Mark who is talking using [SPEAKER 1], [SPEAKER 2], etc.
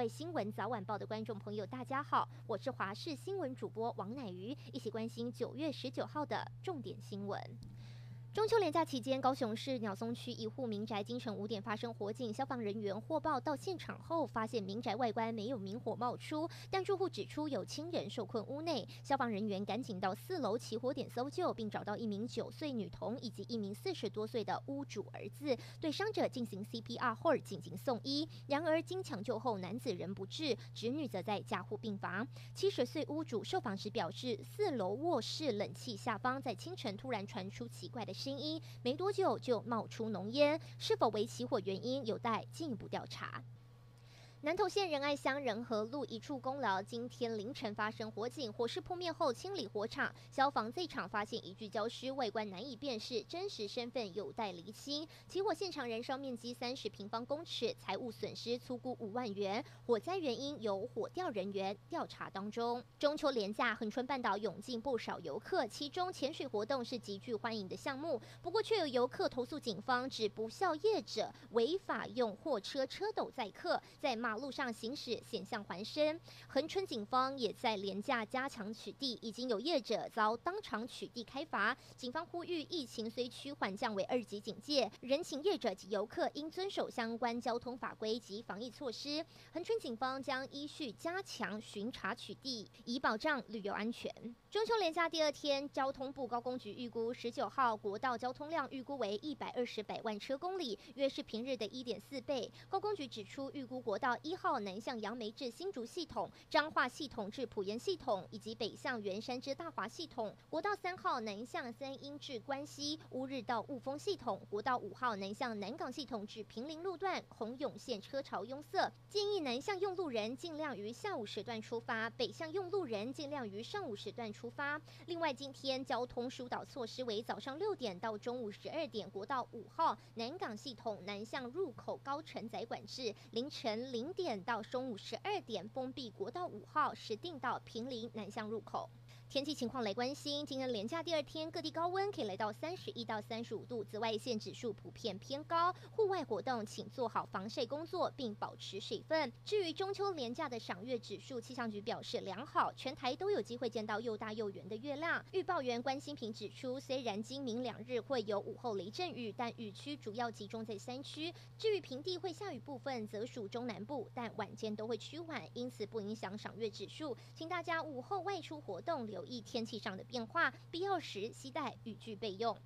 [SPEAKER 1] 位新闻早晚报的观众朋友，大家好，我是华视新闻主播王乃瑜，一起关心九月十九号的重点新闻。中秋连假期间，高雄市鸟松区一户民宅清晨五点发生火警，消防人员获报到现场后，发现民宅外观没有明火冒出，但住户指出有亲人受困屋内，消防人员赶紧到四楼起火点搜救，并找到一名九岁女童以及一名四十多岁的屋主儿子，对伤者进行 CPR 后紧急送医。然而经抢救后，男子仍不治，侄女则在加护病房。七十岁屋主受访时表示，四楼卧室冷气下方在清晨突然传出奇怪的声因没多久就冒出浓烟，是否为起火原因有待进一步调查。南投县仁爱乡仁和路一处公寮今天凌晨发生火警，火势扑灭后清理火场，消防在场发现一具焦尸，外观难以辨识，真实身份有待厘清。起火现场燃烧面积三十平方公尺，财物损失粗估五万元。火灾原因由火调人员调查当中。中秋连假，恒春半岛涌进不少游客，其中潜水活动是极具欢迎的项目，不过却有游客投诉警方指不肖业者违法用货车车斗载客，在骂马路上行驶险象环生，恒春警方也在连假加强取缔，已经有业者遭当场取缔开罚。警方呼吁，疫情虽趋缓，降为二级警戒，人情业者及游客应遵守相关交通法规及防疫措施。恒春警方将依序加强巡查取缔，以保障旅游安全。中秋连假第二天，交通部高工局预估十九号国道交通量预估为一百二十百万车公里，约是平日的一点四倍。高工局指出，预估国道一号。南向杨梅至新竹系统、彰化系统至埔盐系统，以及北向员山至大华系统；国道三号南向三英至关西、乌日到雾峰系统；国道五号南向南港系统至平林路段，洪永线车潮拥塞，建议南向用路人尽量于下午时段出发，北向用路人尽量于上午时段出发。另外，今天交通疏导措施为早上六点到中午十二点，国道五号南港系统南向入口高承载管制；凌晨零点。到中午十二点封闭国道五号，时定到平陵南向入口。天气情况来关心，今天连假第二天，各地高温可以来到三十一到三十五度，紫外线指数普遍偏高。户外活动请做好防晒工作，并保持水分。至于中秋连假的赏月指数，气象局表示良好，全台都有机会见到又大又圆的月亮。预报员关心平指出，虽然今明两日会有午后雷阵雨，但雨区主要集中在山区。至于平地会下雨部分，则属中南部，但晚间都会趋缓，因此不影响赏月指数。请大家午后外出活动留。留意天气上的变化，必要时携带雨具备用。